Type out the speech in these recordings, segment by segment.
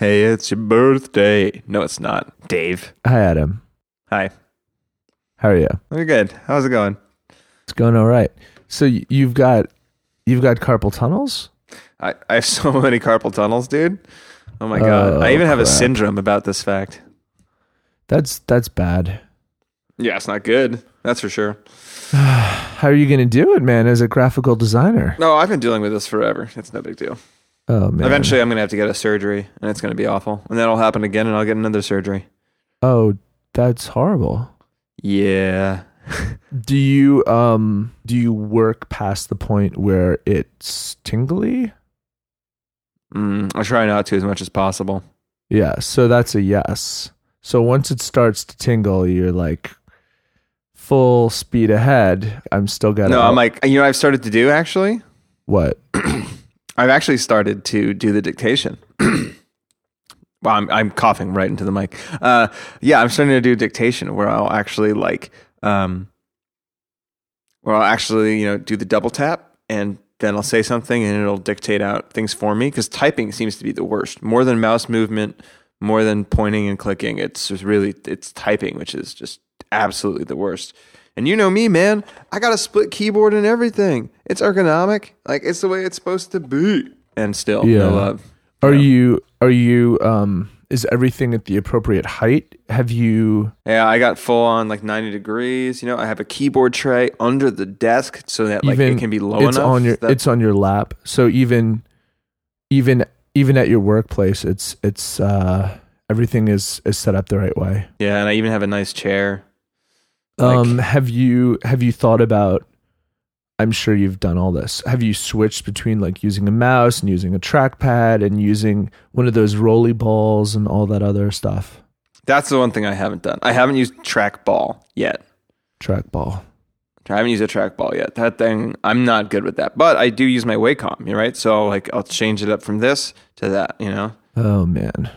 Hey, it's your birthday. No, it's not. Dave. Hi, Adam. Hi. How are you? We're good. How's it going? It's going all right. So y- you've got you've got carpal tunnels. I, I have so many carpal tunnels, dude. Oh my god. Oh, I even have a crap. syndrome about this fact. That's that's bad. Yeah, it's not good. That's for sure. How are you going to do it, man? As a graphical designer? No, I've been dealing with this forever. It's no big deal. Oh man. Eventually, I'm going to have to get a surgery, and it's going to be awful. And that'll happen again, and I'll get another surgery. Oh, that's horrible. Yeah. Do you um do you work past the point where it's tingly? Mm, I try not to as much as possible. Yeah, so that's a yes. So once it starts to tingle, you're like full speed ahead. I'm still gonna No, I'm like, you know, what I've started to do actually. what? I've actually started to do the dictation. well, I'm I'm coughing right into the mic. Uh, yeah, I'm starting to do dictation where I'll actually like, um, where I'll actually you know do the double tap and then I'll say something and it'll dictate out things for me because typing seems to be the worst. More than mouse movement, more than pointing and clicking. It's really it's typing, which is just absolutely the worst. And you know me, man. I got a split keyboard and everything. It's ergonomic. Like it's the way it's supposed to be. And still, Yeah. no love. Are Yeah. you are you um is everything at the appropriate height? Have you Yeah, I got full on like 90 degrees. You know, I have a keyboard tray under the desk so that like even it can be low it's enough. on your that- it's on your lap. So even even even at your workplace it's it's uh everything is is set up the right way. yeah, and I even have a nice chair. Like- um have you have you thought about I'm sure you've done all this. Have you switched between like using a mouse and using a trackpad and using one of those rolly balls and all that other stuff? That's the one thing I haven't done. I haven't used trackball yet. Trackball. I haven't used a trackball yet. That thing, I'm not good with that. But I do use my Wacom, you right? So like I'll change it up from this to that, you know? Oh man.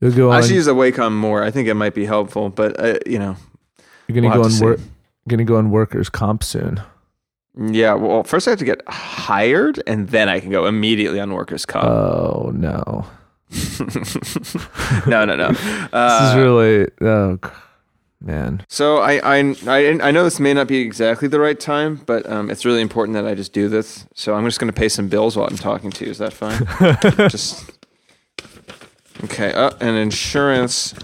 You'll go I should use a Wacom more. I think it might be helpful, but uh, you know, you're gonna we'll go on work gonna go on workers comp soon. yeah. Well, first I have to get hired, and then I can go immediately on workers' comp. Oh no. no, no, no. This Uh, is really oh man. so I, I, I, I know this may not be exactly the right time, but um, it's really important that I just do this. So I'm just going to pay some bills while I'm talking to you. Is that fine? just okay. Uh, and insurance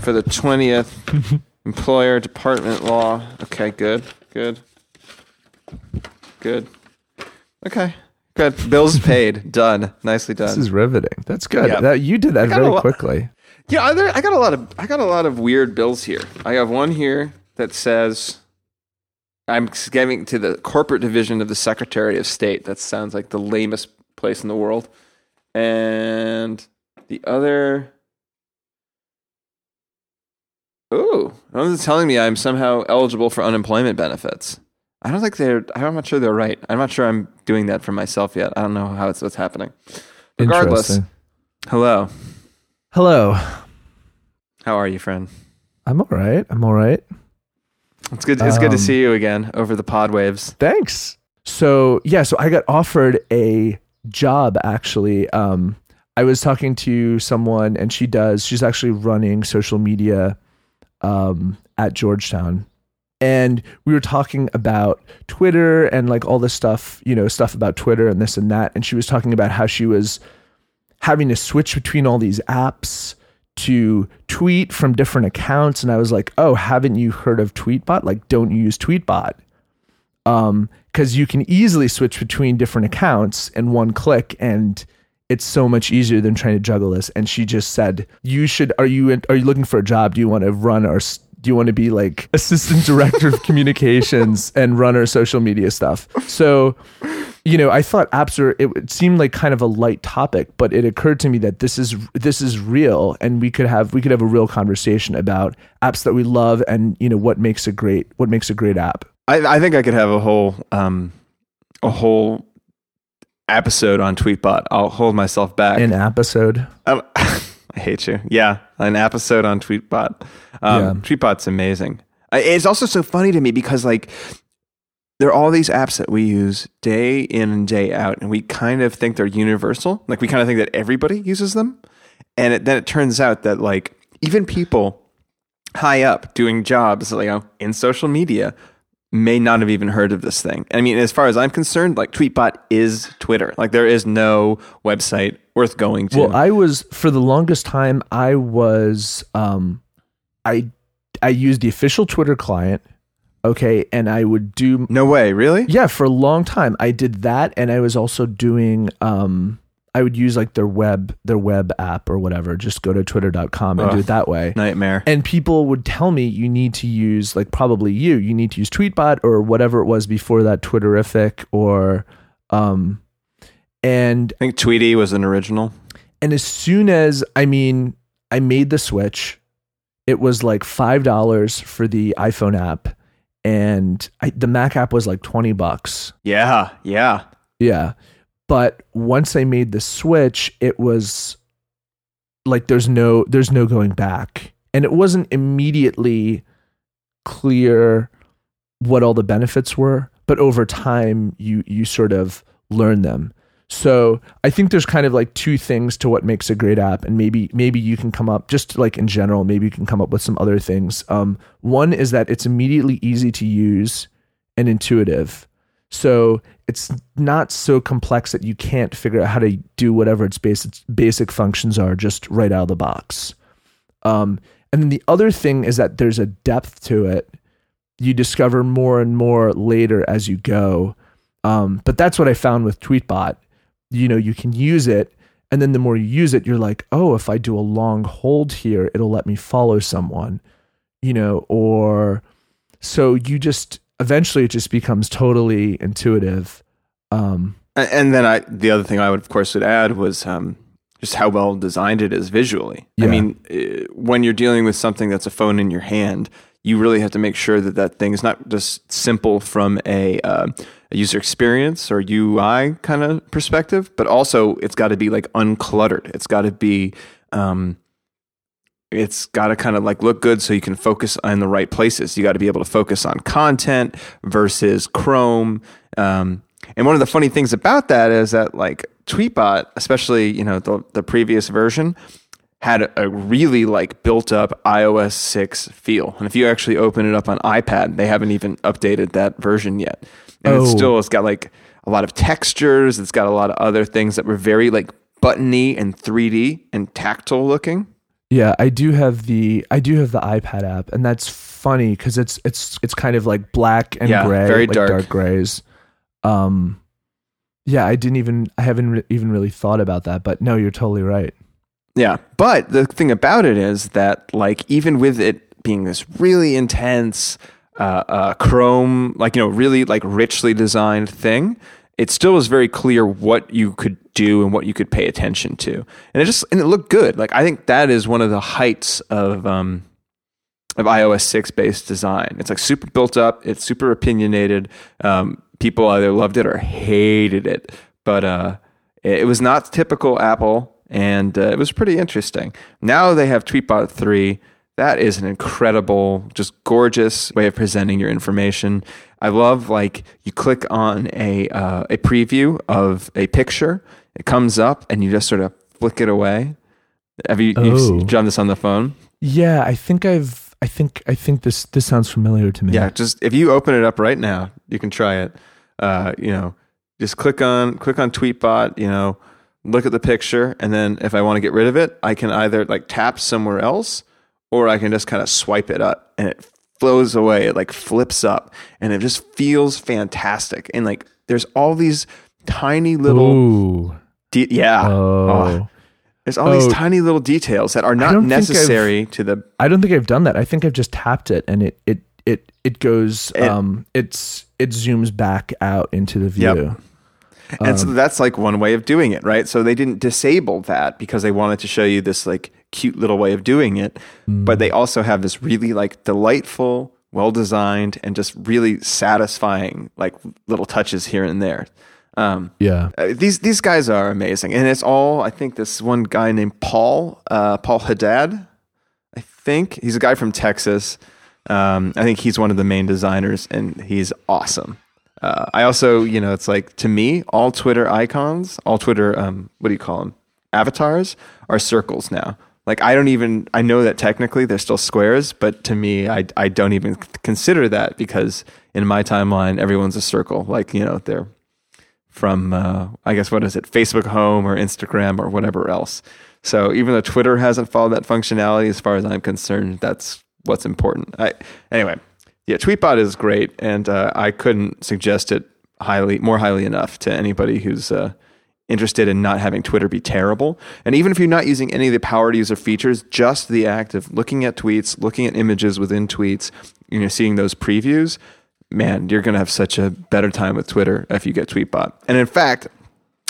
for the twentieth. Employer department law. Okay, good, good, good. Okay, good. Bills paid. Done. Nicely done. This is riveting. That's good. Yeah. That you did that very lot- quickly. Yeah, there, I got a lot of I got a lot of weird bills here. I have one here that says I'm giving to the corporate division of the Secretary of State. That sounds like the lamest place in the world. And the other Ooh, one's telling me I'm somehow eligible for unemployment benefits. I don't think they're I'm not sure they're right. I'm not sure I'm doing that for myself yet. I don't know how it's what's happening. Regardless, hello. Hello. How are you, friend? I'm all right. I'm all right. It's good. It's good to Um, see you again over the pod waves. Thanks. So yeah, so I got offered a job actually. Um, I was talking to someone and she does. She's actually running social media um, at Georgetown, and we were talking about Twitter and like all this stuff, you know, stuff about Twitter and this and that. And she was talking about how she was having to switch between all these apps to tweet from different accounts and I was like, "Oh, haven't you heard of Tweetbot? Like don't use Tweetbot." Um cuz you can easily switch between different accounts in one click and it's so much easier than trying to juggle this and she just said, "You should are you are you looking for a job? Do you want to run or do you want to be like assistant director of communications and run our social media stuff?" So you know, I thought apps are. It would seem like kind of a light topic, but it occurred to me that this is this is real, and we could have we could have a real conversation about apps that we love, and you know what makes a great what makes a great app. I, I think I could have a whole um, a whole episode on Tweetbot. I'll hold myself back. An episode, Um, I hate you. Yeah, an episode on Tweetbot. Um, Yeah. Tweetbot's amazing. It's also so funny to me because like there are all these apps that we use day in and day out, and we kind of think they're universal. Like we kind of think that everybody uses them, and it, then it turns out that like even people high up doing jobs, you know, in social media may not have even heard of this thing. I mean, as far as I'm concerned, like Tweetbot is Twitter. Like there is no website worth going to. Well, I was for the longest time. I was um, I I used the official Twitter client. Okay, and I would do no way, really? yeah for a long time. I did that, and I was also doing um, I would use like their web their web app or whatever. Just go to twitter.com and do it that way. Nightmare. And people would tell me you need to use like probably you you need to use Tweetbot or whatever it was before that Twitterrific or um and I think Tweetie was an original. and as soon as I mean I made the switch it was like $5 for the iPhone app and I, the Mac app was like 20 bucks. Yeah, yeah. Yeah. But once I made the switch, it was like there's no there's no going back. And it wasn't immediately clear what all the benefits were, but over time you you sort of learn them. So I think there's kind of like two things to what makes a great app, and maybe maybe you can come up just like in general, maybe you can come up with some other things. Um, one is that it's immediately easy to use and intuitive. So it's not so complex that you can't figure out how to do whatever its basic basic functions are just right out of the box. Um, and then the other thing is that there's a depth to it. You discover more and more later as you go. Um, but that's what I found with Tweetbot. You know, you can use it, and then the more you use it, you're like, oh, if I do a long hold here, it'll let me follow someone. You know, or so you just eventually it just becomes totally intuitive. Um, And then I, the other thing I would, of course, would add was um, just how well designed it is visually. I mean, eh, when you're dealing with something that's a phone in your hand, you really have to make sure that that thing is not just simple from a, uh, a user experience or UI kind of perspective, but also it's got to be like uncluttered. It's got to be, um, it's got to kind of like look good so you can focus on the right places. You got to be able to focus on content versus Chrome. Um, and one of the funny things about that is that like Tweetbot, especially you know the the previous version, had a really like built up iOS six feel. And if you actually open it up on iPad, they haven't even updated that version yet. And Oh. it's still it's got like a lot of textures. It's got a lot of other things that were very like buttony and 3D and tactile looking. Yeah, I do have the I do have the iPad app, and that's funny because it's it's it's kind of like black and Yeah, gray, very like dark. grays. Um, yeah, I didn't even I haven't re- even really thought about that, but no, you're totally right. Yeah. But the thing about it is that, like, even with it being this really intense, uh, uh, Chrome, like, you know, really like richly designed thing, it still was very clear what you could do and what you could pay attention to. And it just, and it looked good. Like, I think that is one of the heights of, um, of iOS 6 based design. It's like super built up, it's super opinionated. Um, people either loved it or hated it. But uh, it, was not typical Apple, and uh, it was pretty interesting. Now they have Tweetbot 3. That is an incredible, just gorgeous way of presenting your information. I love like you click on a uh, a preview of a picture, it comes up, and you just sort of flick it away. Have you you've Oh. done this on the phone? Yeah, I think I've I think I think this this sounds familiar to me. Yeah, just if you open it up right now, you can try it. Uh, you know, just click on click on Tweetbot. You know, look at the picture, and then if I want to get rid of it, I can either like tap somewhere else, or I can just kind of swipe it up, and it flows away. It like flips up, and it just feels fantastic. And like, there's all these tiny little, de- yeah, Oh. Oh. there's all these Oh. tiny little details that are not don't think I've- necessary to the I don't think I've done that. I think I've just tapped it and it it it it goes It- um it's it zooms back out into the view. Yep. And Um, so that's like one way of doing it, right? So they didn't disable that because they wanted to show you this like cute little way of doing it, but they also have this really like delightful, well designed, and just really satisfying like little touches here and there. Um, Yeah. uh, these these guys are amazing, and it's all I think this one guy named Paul uh, Paul Haddad. I think he's a guy from Texas. Um, I think he's one of the main designers, and he's awesome. Uh, I also, you know, it's like to me, all Twitter icons, all Twitter, um, what do you call them? Avatars are circles now. Like I don't even, I know that technically they're still squares, but to me, I, I don't even consider that because in my timeline, everyone's a circle. Like, you know, they're from, uh, I guess, what is it? Facebook home or Instagram or whatever else. So even though Twitter hasn't followed that functionality, as far as I'm concerned, that's what's important. I, anyway, yeah, Tweetbot is great, and uh, I couldn't suggest it highly, more highly enough to anybody who's uh, interested in not having Twitter be terrible. And even if you're not using any of the powered user features, just the act of looking at tweets, looking at images within tweets, you know, seeing those previews, man, you're going to have such a better time with Twitter if you get Tweetbot. And in fact,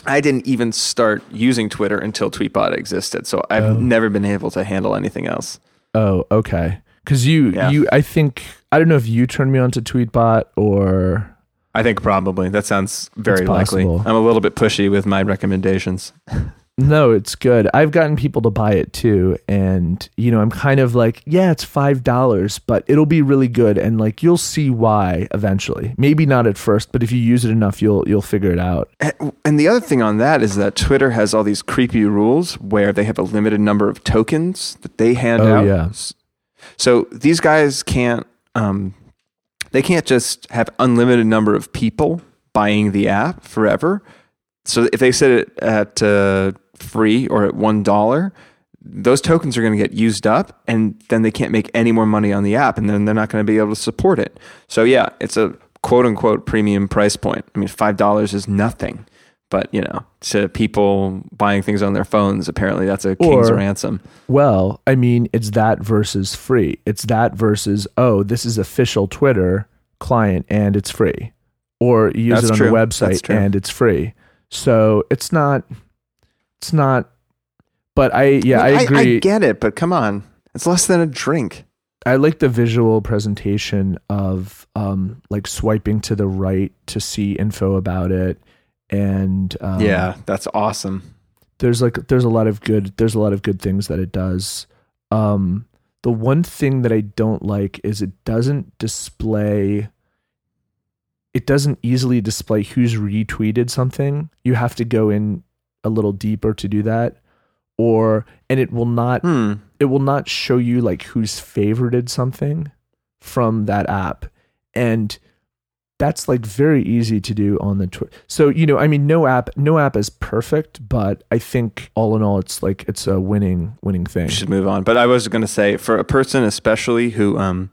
I didn't even start using Twitter until Tweetbot existed, so I've Oh. never been able to handle anything else. Oh, okay. Because you, Yeah. you, I think I don't know if you turned me on to Tweetbot or I think probably that sounds very likely. I'm a little bit pushy with my recommendations. no. It's good. I've gotten people to buy it too, and you know, I'm kind of like, yeah, it's five dollars, but it'll be really good, and like you'll see why eventually. Maybe not at first, but if you use it enough, you'll you'll figure it out. And- And the other thing on that is that Twitter has all these creepy rules where they have a limited number of tokens that they hand Oh, out. yeah. So these guys can't um, they can't just have unlimited number of people buying the app forever. So if they set it at uh, free or at one dollar, those tokens are going to get used up, and then they can't make any more money on the app, and then they're not going to be able to support it. So yeah, it's a quote unquote premium price point. I mean, five dollars is nothing, but you know, to people buying things on their phones, apparently that's a king's Or- ransom. Well, I mean, it's that versus free. It's that versus oh, this is official Twitter client and it's free, or you use That's it on true. the website and it's free. So it's not, it's not. But I yeah I, mean, agree. I get it, but come on, it's less than a drink. I like the visual presentation of um like swiping to the right to see info about it, and um, yeah, that's awesome. there's like there's a lot of good there's a lot of good things that it does um the one thing that i don't like is it doesn't display it doesn't easily display who's retweeted something you have to go in a little deeper to do that or and it will not Hmm. it will not show you like who's favorited something from that app and that's like very easy to do on the Twitter. So you know, I mean, no app, no app is perfect, but I think all in all, it's like it's a winning, winning thing. We should move on. But I was going to say, for a person especially who um,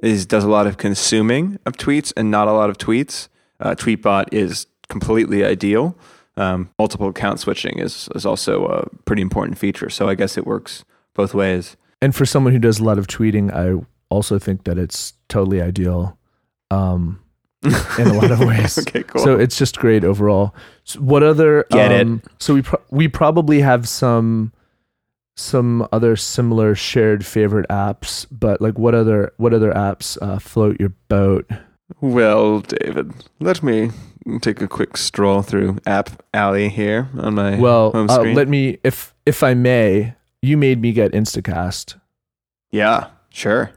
is does a lot of consuming of tweets and not a lot of tweets, uh, Tweetbot is completely ideal. Um, multiple account switching is is also a pretty important feature. So I guess it works both ways. And for someone who does a lot of tweeting, I also think that it's totally ideal. Um, in a lot of ways. okay, cool. So it's just great overall. So what other Get it. um, So we pro- we probably have some some other similar shared favorite apps, but like what other what other apps uh, float your boat? Well, David, let me take a quick stroll through App Alley here on my Well, home uh, let me if if I may, you made me get Instacast. yeah, sure.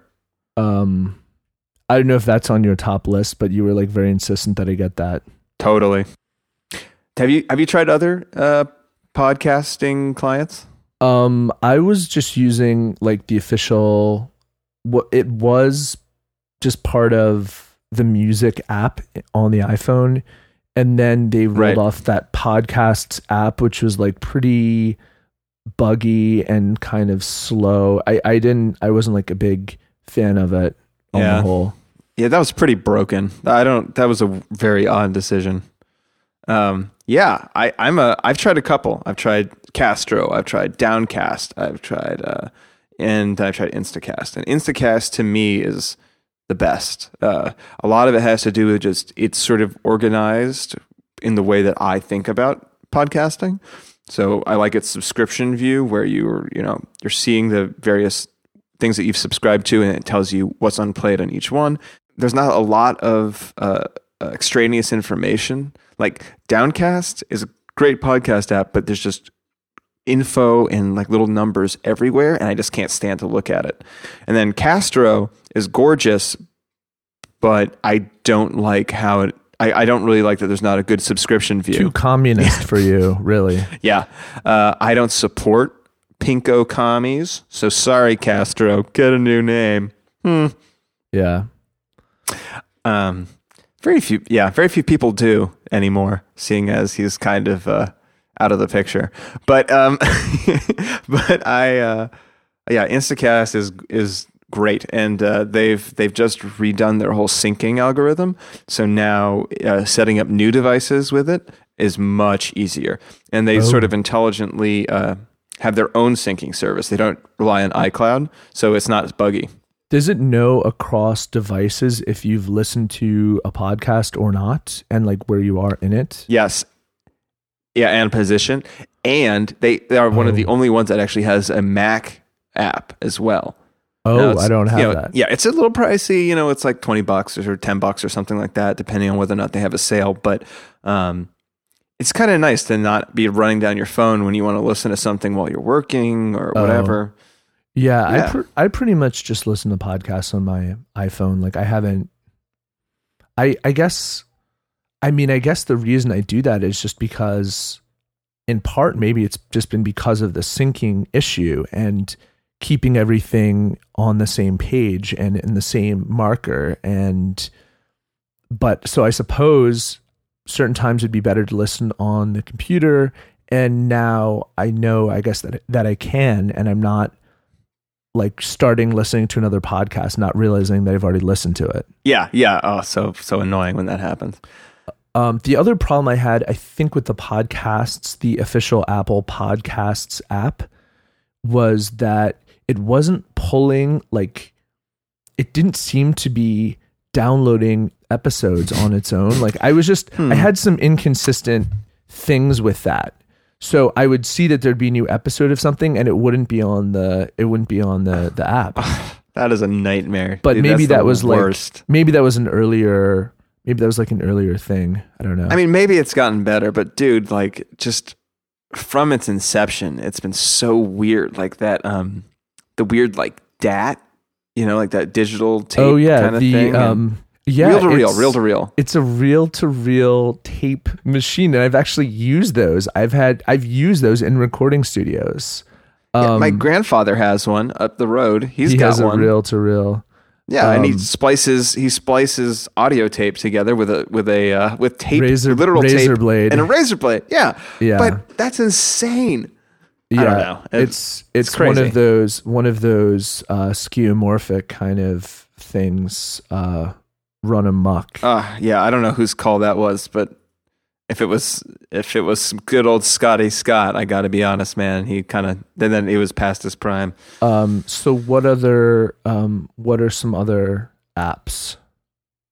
Um, I don't know if that's on your top list, but you were like very insistent that I get that. Totally. Have you have you tried other uh, podcasting clients? Um, I was just using like the official. What it was just part of the music app on the iPhone, and then they rolled Right. off that podcasts app, which was like pretty buggy and kind of slow. I I didn't. I wasn't like a big fan of it on Yeah. the whole. Yeah, that was pretty broken. I don't. That was a very odd decision. Um, yeah, I, I'm a. I've tried a couple. I've tried Castro. I've tried Downcast. I've tried, uh, and I've tried Instacast. And Instacast to me is the best. Uh, a lot of it has to do with just it's sort of organized in the way that I think about podcasting. So I like its subscription view where you're, you know, you're seeing the various things that you've subscribed to and it tells you what's unplayed on each one. There's not a lot of uh, uh, extraneous information. Like Downcast is a great podcast app, but there's just info and like little numbers everywhere, and I just can't stand to look at it. And then Castro is gorgeous, but I don't like how it. I, I don't really like that there's not a good subscription view. Too communist for you, really. Yeah. Uh, I don't support pinko commies. So sorry, Castro. Get a new name. Hmm. Yeah. Um, very few, yeah, very few people do anymore, seeing as he's kind of uh, out of the picture. But um, but I, uh, yeah, Instacast is is great, and uh, they've they've just redone their whole syncing algorithm. So now uh, setting up new devices with it is much easier, and they Oh. sort of intelligently uh, have their own syncing service. They don't rely on iCloud, so it's not as buggy. Does it know across devices if you've listened to a podcast or not and like where you are in it? Yes. Yeah, and position. And they, they are one of the Oh. only ones that actually has a Mac app as well. Oh, I don't have you know, that. Yeah, it's a little pricey. You know, it's like 20 bucks or 10 bucks or something like that, depending on whether or not they have a sale. But um, it's kind of nice to not be running down your phone when you want to listen to something while you're working or Oh. Whatever. Yeah, I pr- I pretty much just listen to podcasts on my iPhone. Like I haven't I I guess I mean I guess the reason I do that is just because in part maybe it's just been because of the syncing issue and keeping everything on the same page and in the same marker and but so I suppose certain times it'd be better to listen on the computer and now I know I guess that that I can and I'm not like starting listening to another podcast not realizing that I've already listened to it. Yeah, yeah. Oh, so so annoying when that happens. Um, the other problem I had, I think, with the podcasts, the official Apple Podcasts app, was that it wasn't pulling like it didn't seem to be downloading episodes on its own. Like I was just I had some inconsistent things with that. So I would see that there'd be a new episode of something and it wouldn't be on the it wouldn't be on the the app. That is a nightmare. But Dude, maybe that was worst. like maybe that was an earlier maybe that was like an earlier thing. I don't know. I mean, maybe it's gotten better, but dude, like just from its inception, it's been so weird. Like that, um, the weird like DAT, you know, like that digital tape. oh yeah, kind of the thing. um yeah, reel to reel, reel to reel. It's a reel to reel tape machine, and I've actually used those. I've had I've used those in recording studios. Yeah, Um, my grandfather has one up the road. He's he got has one. a reel to reel. yeah, and he um, splices he splices audio tape together with a with a uh, with tape Razor- literal razor tape blade. and a razor blade. Yeah, Yeah. but that's insane. Yeah, I don't know. It's it's, it's one of those one of those uh, skeuomorphic kind of things uh, run amok. Uh, yeah, I don't know whose call that was, but if it was if it was good old Scotty Scott, I got to be honest, man. He kind of then then he was past his prime. Um, so what other um, what are some other apps?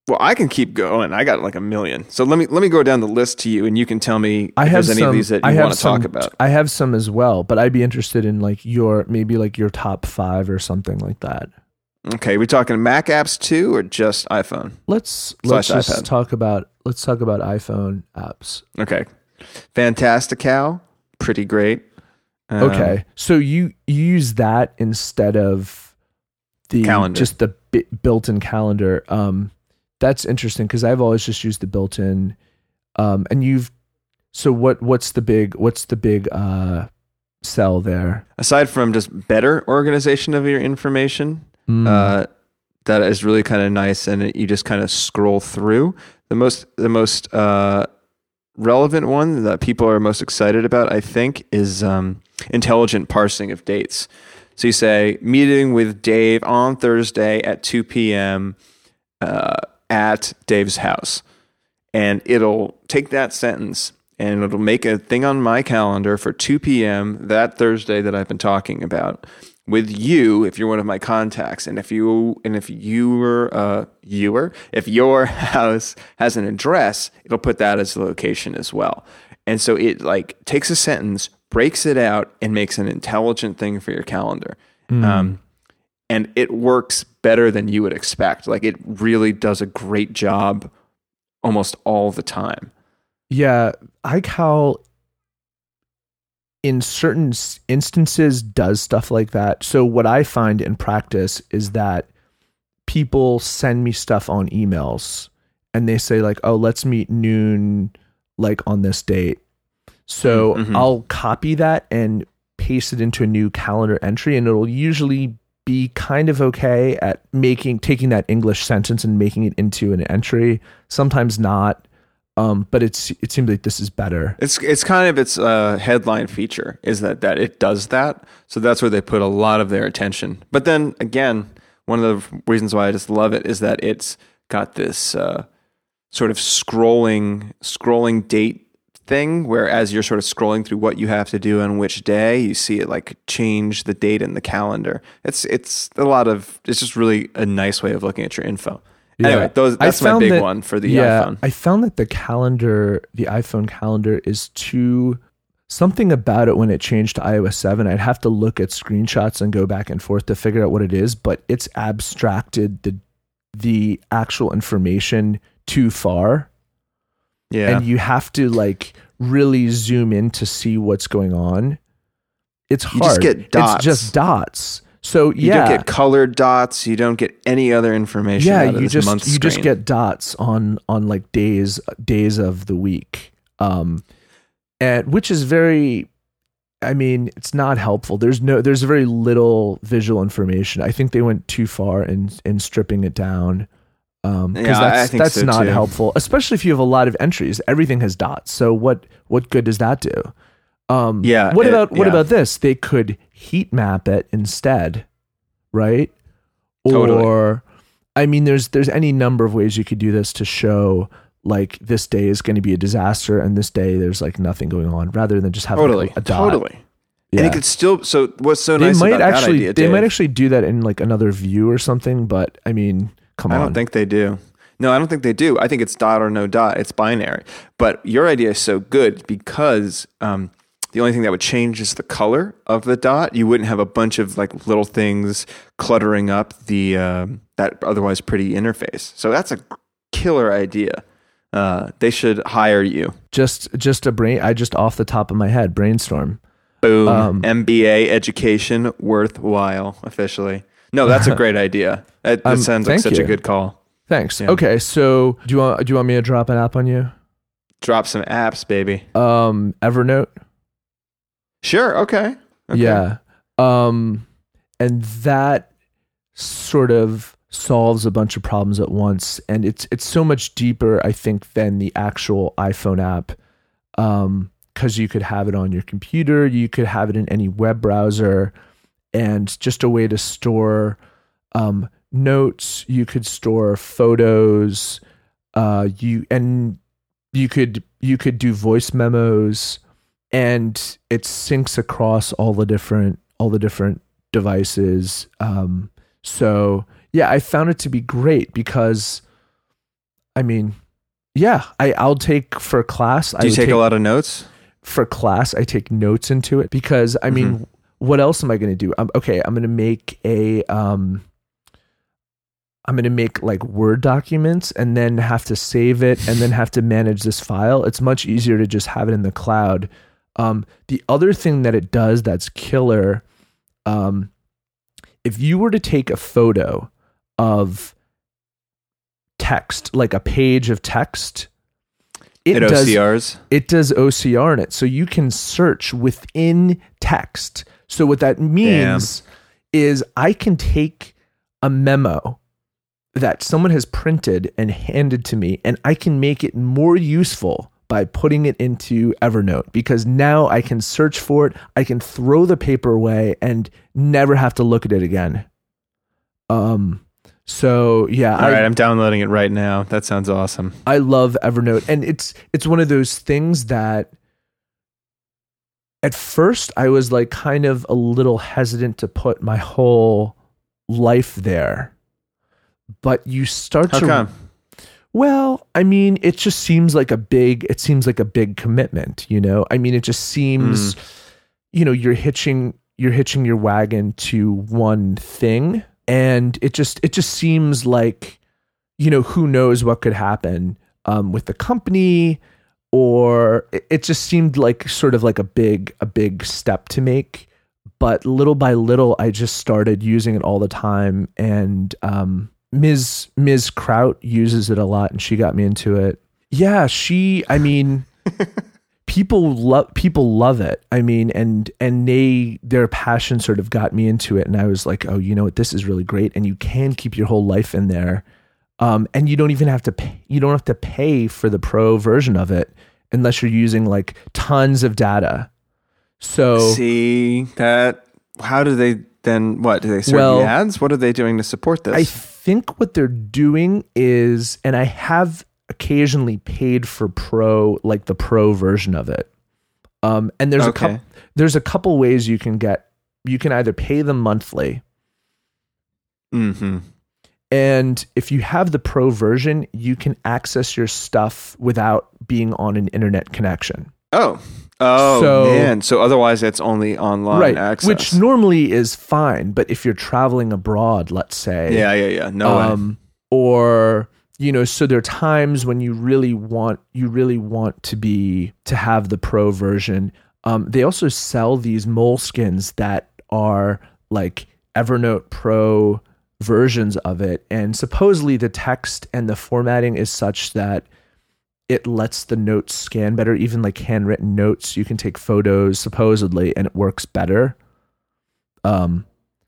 Well, I can keep going. I got like a million. So let me let me go down the list to you, and you can tell me I if have there's any some, of these that I you want to talk about. I have some as well, but I'd be interested in like your maybe like your top five or something like that. Okay, we talking Mac apps too, or just iPhone? Let's let's Slash just iPad. talk about let's talk about iPhone apps. Okay, Fantastical, pretty great. Um, Okay, so you you use that instead of the Calendar. just the bi- built-in calendar. Um, that's interesting because I've always just used the built-in. Um, and you've so what? What's the big? What's the big uh sell there? aside from just better organization of your information, Mm. uh, that is really kind of nice, and it, you just kind of scroll through the most the most uh, relevant one that people are most excited about. I think is um, intelligent parsing of dates. So you say meeting with Dave on Thursday at two p.m. Uh, at Dave's house, and it'll take that sentence and it'll make a thing on my calendar for 2 p.m. that Thursday that I've been talking about with you if you're one of my contacts. And if you and if you were uh you were if your house has an address it'll put that as the location as well. And so it like takes a sentence breaks it out and makes an intelligent thing for your calendar. Um and it works better than you would expect. Like it really does a great job almost all the time. Yeah, iCal in certain instances does stuff like that. So what I find in practice is that people send me stuff on emails and they say like, "Oh, let's meet noon like on this date." So Mhm. I'll copy that and paste it into a new calendar entry and it'll usually be kind of okay at making taking that English sentence and making it into an entry. Sometimes not. Um, but it's it seems like this is better. It's it's kind of its uh, headline feature is that that it does that. So that's where they put a lot of their attention. But then again, one of the reasons why I just love it is that it's got this uh, sort of scrolling scrolling date thing where as you're sort of scrolling through what you have to do on which day you see it like change the date in the calendar it's it's a lot of it's just really a nice way of looking at your info anyway Yeah. those I that's my big that- one for the yeah, iphone I found that the calendar, the iPhone calendar, is too something about it when it changed to iOS seven. I'd have to look at screenshots and go back and forth to figure out what it is, but it's abstracted the the actual information too far, yeah and you have to like really zoom in to see what's going on. It's You hard. just get dots. It's just dots. So You yeah, don't get colored dots. You don't get any other information. yeah you just you just get dots on on like days days of the week um and which is very i mean it's not helpful there's no there's very little visual information i think they went too far in in stripping it down um Yeah, that's think that's so not too. helpful especially if you have a lot of entries everything has dots so what what good does that do um Yeah, what it- about what yeah. about this they could heat map it instead right Totally. or I mean, there's there's any number of ways you could do this to show like this day is going to be a disaster and this day there's like nothing going on, rather than just having totally, like, a dot. totally. Yeah. And it could still. So what's so they nice might about actually that idea? they Dave, might actually do that in like another view or something, but I mean, come I on. I don't think they do. No, I don't think they do. I think it's dot or no dot. It's binary. But your idea is so good because um, the only thing that would change is the color of the dot. You wouldn't have a bunch of like little things cluttering up the um, that otherwise pretty interface. So that's a killer idea. Uh, they should hire you. just just a brain I just off the top of my head brainstorm. Boom. Um, MBA education worthwhile officially. No, that's a great idea. That, that Um, sounds like such a good call. Thanks. Yeah. Okay, so do you want do you want me to drop an app on you? Drop some apps, baby. Um Evernote? Sure. Okay. okay. Yeah. Um and that sort of solves a bunch of problems at once and it's it's so much deeper I think than the actual iPhone app. Um cuz you could have it on your computer, you could have it in any web browser and just a way to store um notes, you could store photos, uh you and you could you could do voice memos and it syncs across all the different all the different devices um so yeah i found it to be great because i mean yeah i i'll take for class I Do you would take, a lot of notes? for class i take notes into it because i mean Mm-hmm. what else am i going to do um, okay i'm going to make a um i'm going to make like word documents and then have to save it and then have to manage this file it's much easier to just have it in the cloud um the other thing that it does that's killer um if you were to take a photo of text like a page of text It, does OCRs. it does OCR in it. So you can search within text. So what that means is I can take a memo that someone has printed and handed to me and I can make it more useful by putting it into Evernote because now I can search for it, I can throw the paper away and never have to look at it again. Um so yeah, All right, I'm downloading it right now. That sounds awesome. I love Evernote, and it's it's one of those things that at first I was like kind of a little hesitant to put my whole life there, but you start How to come? Well, I mean, it just seems like a big it seems like a big commitment, you know? I mean, it just seems you know, you're hitching you're hitching your wagon to one thing. And it just it just seems like you know, who knows what could happen um with the company or it, it just seemed like sort of like a big a big step to make. But little by little I just started using it all the time. And um Ms. Ms. Kraut uses it a lot, and she got me into it. Yeah, she. I mean, people love people love it. I mean, and and they their passion sort of got me into it, and I was like, oh, you know what, this is really great, and you can keep your whole life in there, um, and you don't even have to pay, you don't have to pay for the pro version of it unless you're using like tons of data. So See that? How do they then? What do they serve Well- the ads? What are they doing to support this? I think what they're doing is, and I have occasionally paid for pro, like the pro version of it. Um, and there's a couple, there's a couple ways you can get. You can either pay them monthly, mm-hmm. and if you have the pro version, you can access your stuff without being on an internet connection. Oh, oh So- man! So otherwise, it's only online right, access. which normally is fine, but if you're traveling abroad, let's say, yeah, yeah, yeah. No um, or you know so there are times when you really want you really want to be to have the pro version um, they also sell these moleskins that are like evernote pro versions of it and supposedly the text and the formatting is such that it lets the notes scan better even like handwritten notes you can take photos supposedly and it works better um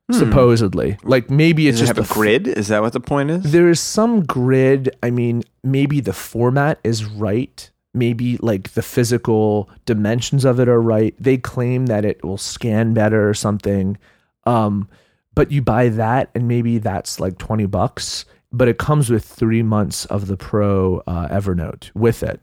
Hmm. supposedly like maybe it's Does it just have a the f- grid? Is that what the point is? there is some grid. I mean, maybe the format is right. Maybe like the physical dimensions of it are right. They claim that it will scan better or something. Um, but you buy that and maybe that's like 20 bucks, but it comes with three months of the pro uh, Evernote with it.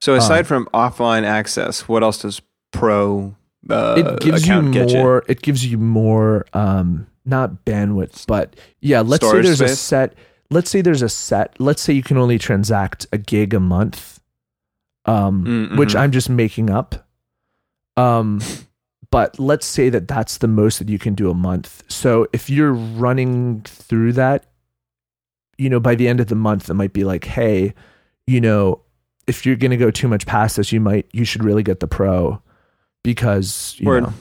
So aside um, from offline access, what else does Pro uh, It gives you more, it gives you more, um, not bandwidth, but yeah, let's Storage say there's a set, let's say there's a set, let's say you can only transact a gig a month. um, which. I'm just making up. Um, but let's say that that's the most that you can do a month. So if you're running through that, you know, by the end of the month, it might be like, hey, you know, if you're going to go too much past this, you might, you should really get the pro because, you Word. know.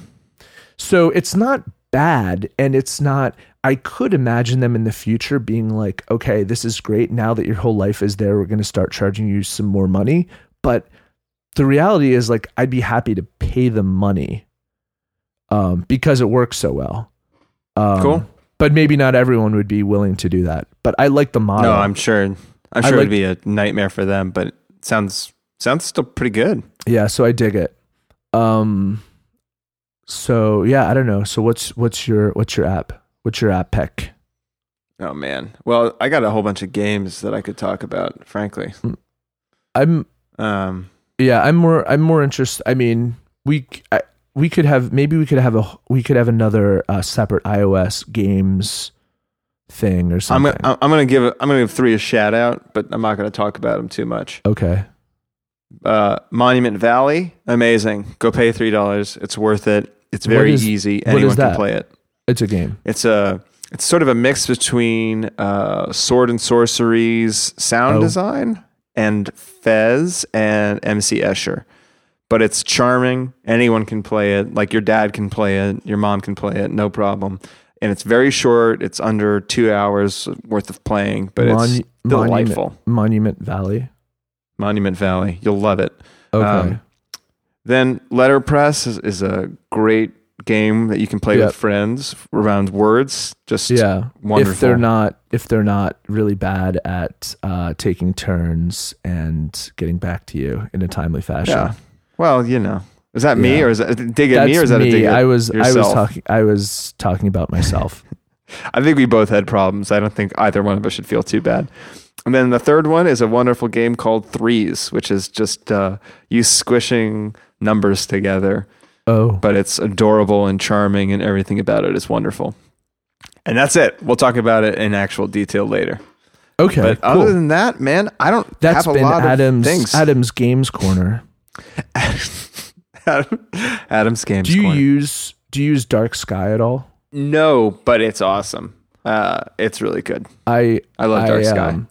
So it's not bad and it's not, I could imagine them in the future being like, okay, this is great. Now that your whole life is there, we're going to start charging you some more money. But the reality is, like, I'd be happy to pay them money um, because it works so well. Um, Cool. But maybe not everyone would be willing to do that. But I like the model. No, I'm sure. I'm sure it'd be a nightmare for them, but it sounds sounds still pretty good. yeah, so I dig it. Um, so yeah, I don't know. So what's what's your what's your app? What's your app pick? Oh man. Well, I got a whole bunch of games that I could talk about. Frankly, I'm um, yeah, I'm more I'm more interested. I mean, we I, we could have maybe we could have a we could have another uh, separate iOS games thing or I'm something. gonna, I'm gonna give I'm gonna give three a shout out, but I'm not gonna talk about them too much. okay. Uh, Monument Valley, amazing. Go pay three dollars. It's worth it. It's very is- easy. Anyone can play it. It's a game. It's a it's sort of a mix between uh, Sword and Sworcery's sound Oh. design and Fez and MC Escher. But it's charming. Anyone can play it. Like your dad can play it. Your mom can play it. No problem. And it's very short. It's under two hours worth of playing, but it's Monu- delightful. Monument Valley. Monument Valley. You'll love it. Okay. Um, Then Letterpress is, is a great game that you can play Yep. with friends around words. Just yeah. wonderful. If they're not if they're not really bad at uh, taking turns and getting back to you in a timely fashion. Yeah. Well, you know, is that me Yeah. or is that a dig at That's me or is that me. a dig at I was I was yourself? talking I was talking about myself. I think we both had problems. I don't think either one of us should feel too bad. And then the third one is a wonderful game called Threes, which is just uh, you squishing numbers together, oh. but it's adorable and charming, and everything about it is wonderful. And that's it. We'll talk about it in actual detail later. Okay. But cool. other than that, man, I don't That's have a been lot Adam's of things. Adam's Games Corner. Adam, Adam's games. Do you Corner. use do you use Dark Sky at all? No, but it's awesome. Uh, it's really good. I I love Dark I, Sky. um,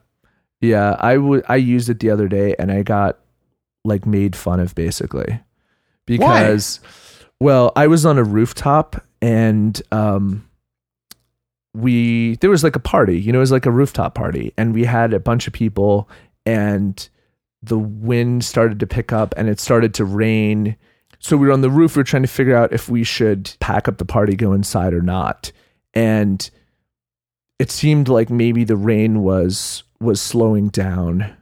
yeah, I would. I used it the other day, and I got like made fun of basically because, well, I was on a rooftop, and um, we there was like a party, you know, it was like a rooftop party, and we had a bunch of people, and the wind started to pick up, and it started to rain. So we were on the roof. We were trying to figure out if we should pack up the party, go inside or not, and it seemed like maybe the rain was was slowing down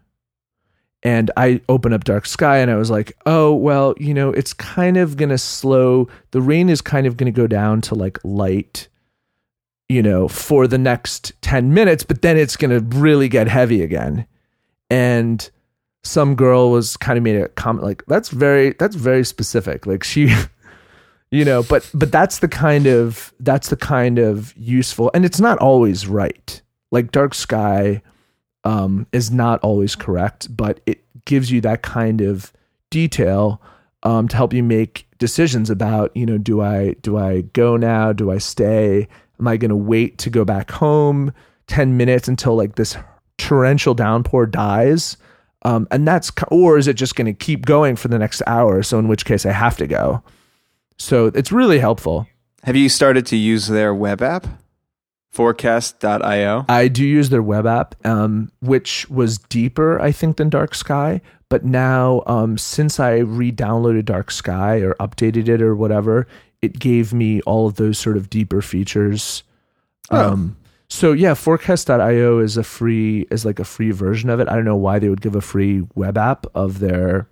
and I opened up Dark Sky and I was like, oh, well, you know, it's kind of going to slow. The rain is kind of going to go down to like light, you know, for the next 10 minutes, but then it's going to really get heavy again. And some girl was kind of made a comment like, that's very, that's very specific. Like she, you know, but, but that's the kind of, that's the kind of useful, and it's not always right. Like Dark Sky, um, is not always correct, but it gives you that kind of detail um, to help you make decisions about, you know, do I do I go now? Do I stay? Am I going to wait to go back home ten minutes until like this torrential downpour dies? Um, and that's or is it just going to keep going for the next hour? So in which case I have to go. So it's really helpful. Have you started to use their web app? Forecast.io. I do use their web app, um, which was deeper, I think, than Dark Sky. But now, um, since I re-downloaded Dark Sky or updated it or whatever, it gave me all of those sort of deeper features. Oh. Um, so yeah, Forecast.io is a free is like a free version of it. I don't know why they would give a free web app of their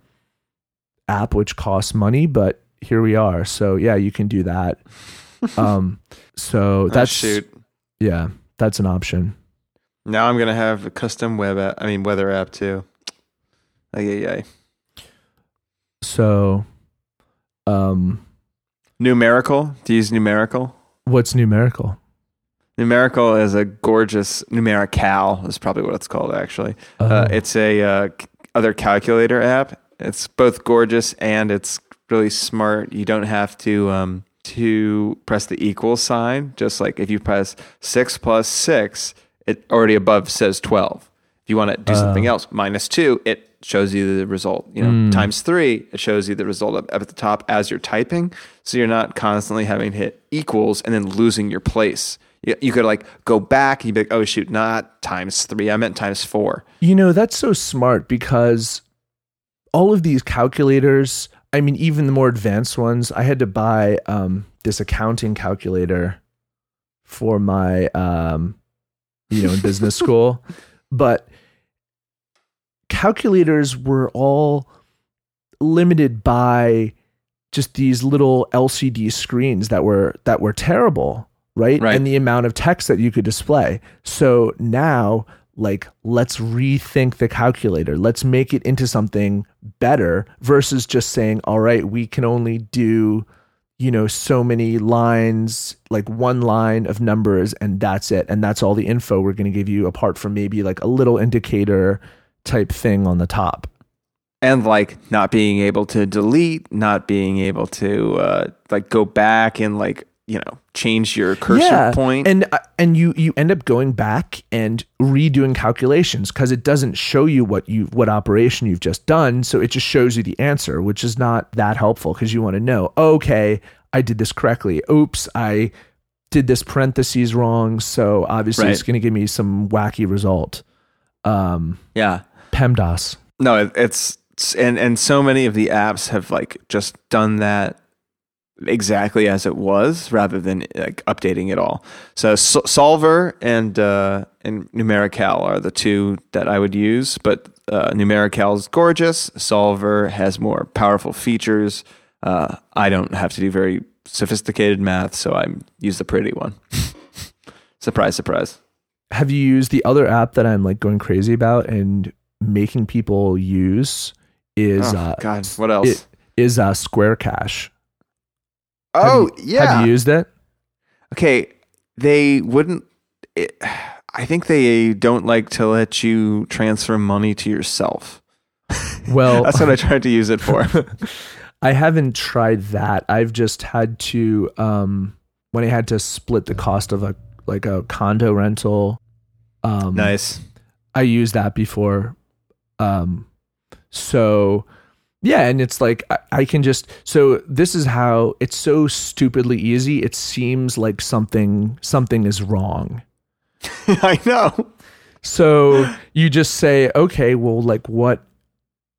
app, which costs money, but here we are. So yeah, you can do that. um, so Oh, that's shoot. yeah, that's an option. Now I'm gonna have a custom web app. I mean weather app too. Ay, ay, ay. So, um, Numerical. Do you use numerical? what's numerical? Numerical is a gorgeous numerical is probably what it's called actually. Uh, Oh. it's a uh, other calculator app. It's both gorgeous and it's really smart. You don't have to um, to press the equal sign. Just like if you press six plus six, it already above says twelve. If you want to do something else, minus two, it shows you the result. You know, times three, it shows you the result up, up at the top as you're typing. So you're not constantly having to hit equals and then losing your place. You, you could like go back and you'd be like, oh shoot, not times three. I meant times four. You know, that's so smart because all of these calculators, I mean, even the more advanced ones, I had to buy um, this accounting calculator for my, um, you know, in business school. But calculators were all limited by just these little LCD screens that were that were terrible, right? Right. And the amount of text that you could display. So now like let's rethink the calculator. Let's make it into something better versus just saying, "All right, we can only do you know so many lines like one line of numbers and that's it and that's all the info we're going to give you apart from maybe like a little indicator type thing on the top and like not being able to delete, not being able to uh, like go back and like you know change your cursor point. and uh, and you you end up going back and redoing calculations because it doesn't show you what you what operation you've just done so it just shows you the answer which is not that helpful because you want to know okay i did this correctly. Oops i did this parentheses wrong so obviously it's going to give me some wacky result. Um yeah, pemdas. No, it, it's and and so many of the apps have like just done that exactly as it was rather than like updating it all. So Sol- Solver and uh, and Numerical are the two that I would use, but uh, Numerical is gorgeous. Solver has more powerful features. Uh, I don't have to do very sophisticated math, so I use the pretty one. surprise, surprise. have you used the other app that i'm like going crazy about and making people use is oh uh God, what else? it- is uh Square Cash oh Have yeah. Have you used it? Okay, they wouldn't. It, I think they don't like to let you transfer money to yourself. Well, That's what I tried to use it for. I haven't tried that. I've just had to um when I had to split the cost of a like a condo rental. Um nice. I used that before. Um so Yeah, and it's like I, I can just so this is how it's so stupidly easy. It seems like something something is wrong. I know. So you just say, okay, well, like what?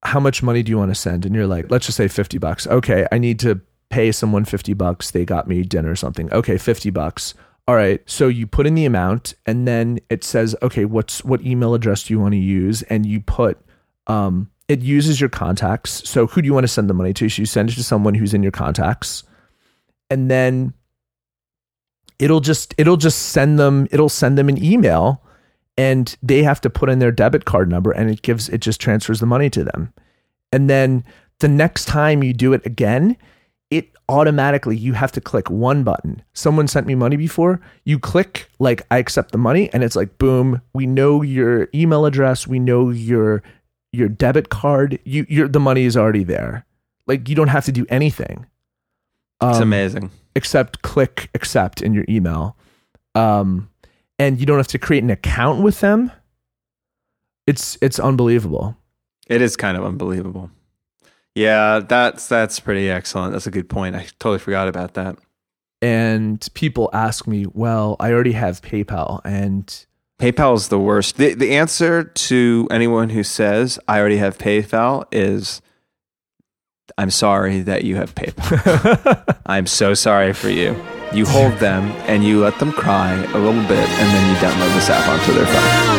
How much money do you want to send? And you're like, let's just say fifty bucks. Okay, I need to pay someone fifty bucks. They got me dinner or something. Okay, fifty bucks. All right. So you put in the amount, and then it says, okay, what's what email address do you want to use? And you put, um, it uses your contacts. So who do you want to send the money to? So you send it to someone who's in your contacts, and then it'll just it'll just send them it'll send them an email and they have to put in their debit card number and it gives it just transfers the money to them. And then the next time you do it again it automatically you have to click one button. Someone sent me money before. You click like i accept the money and it's like boom we know your email address. We know your your debit card you your the money is already there like you don't have to do anything It's Um, amazing. except click accept in your email. Um, and you don't have to create an account with them. It's it's unbelievable. It is kind of unbelievable. Yeah, that's that's pretty excellent. That's a good point. I totally forgot about that. And people ask me, well, I already have PayPal and PayPal is the worst. The the answer to anyone who says I already have PayPal is I'm sorry that you have PayPal. I'm so sorry for you. You hold them and you let them cry a little bit and then you download this app onto their phone.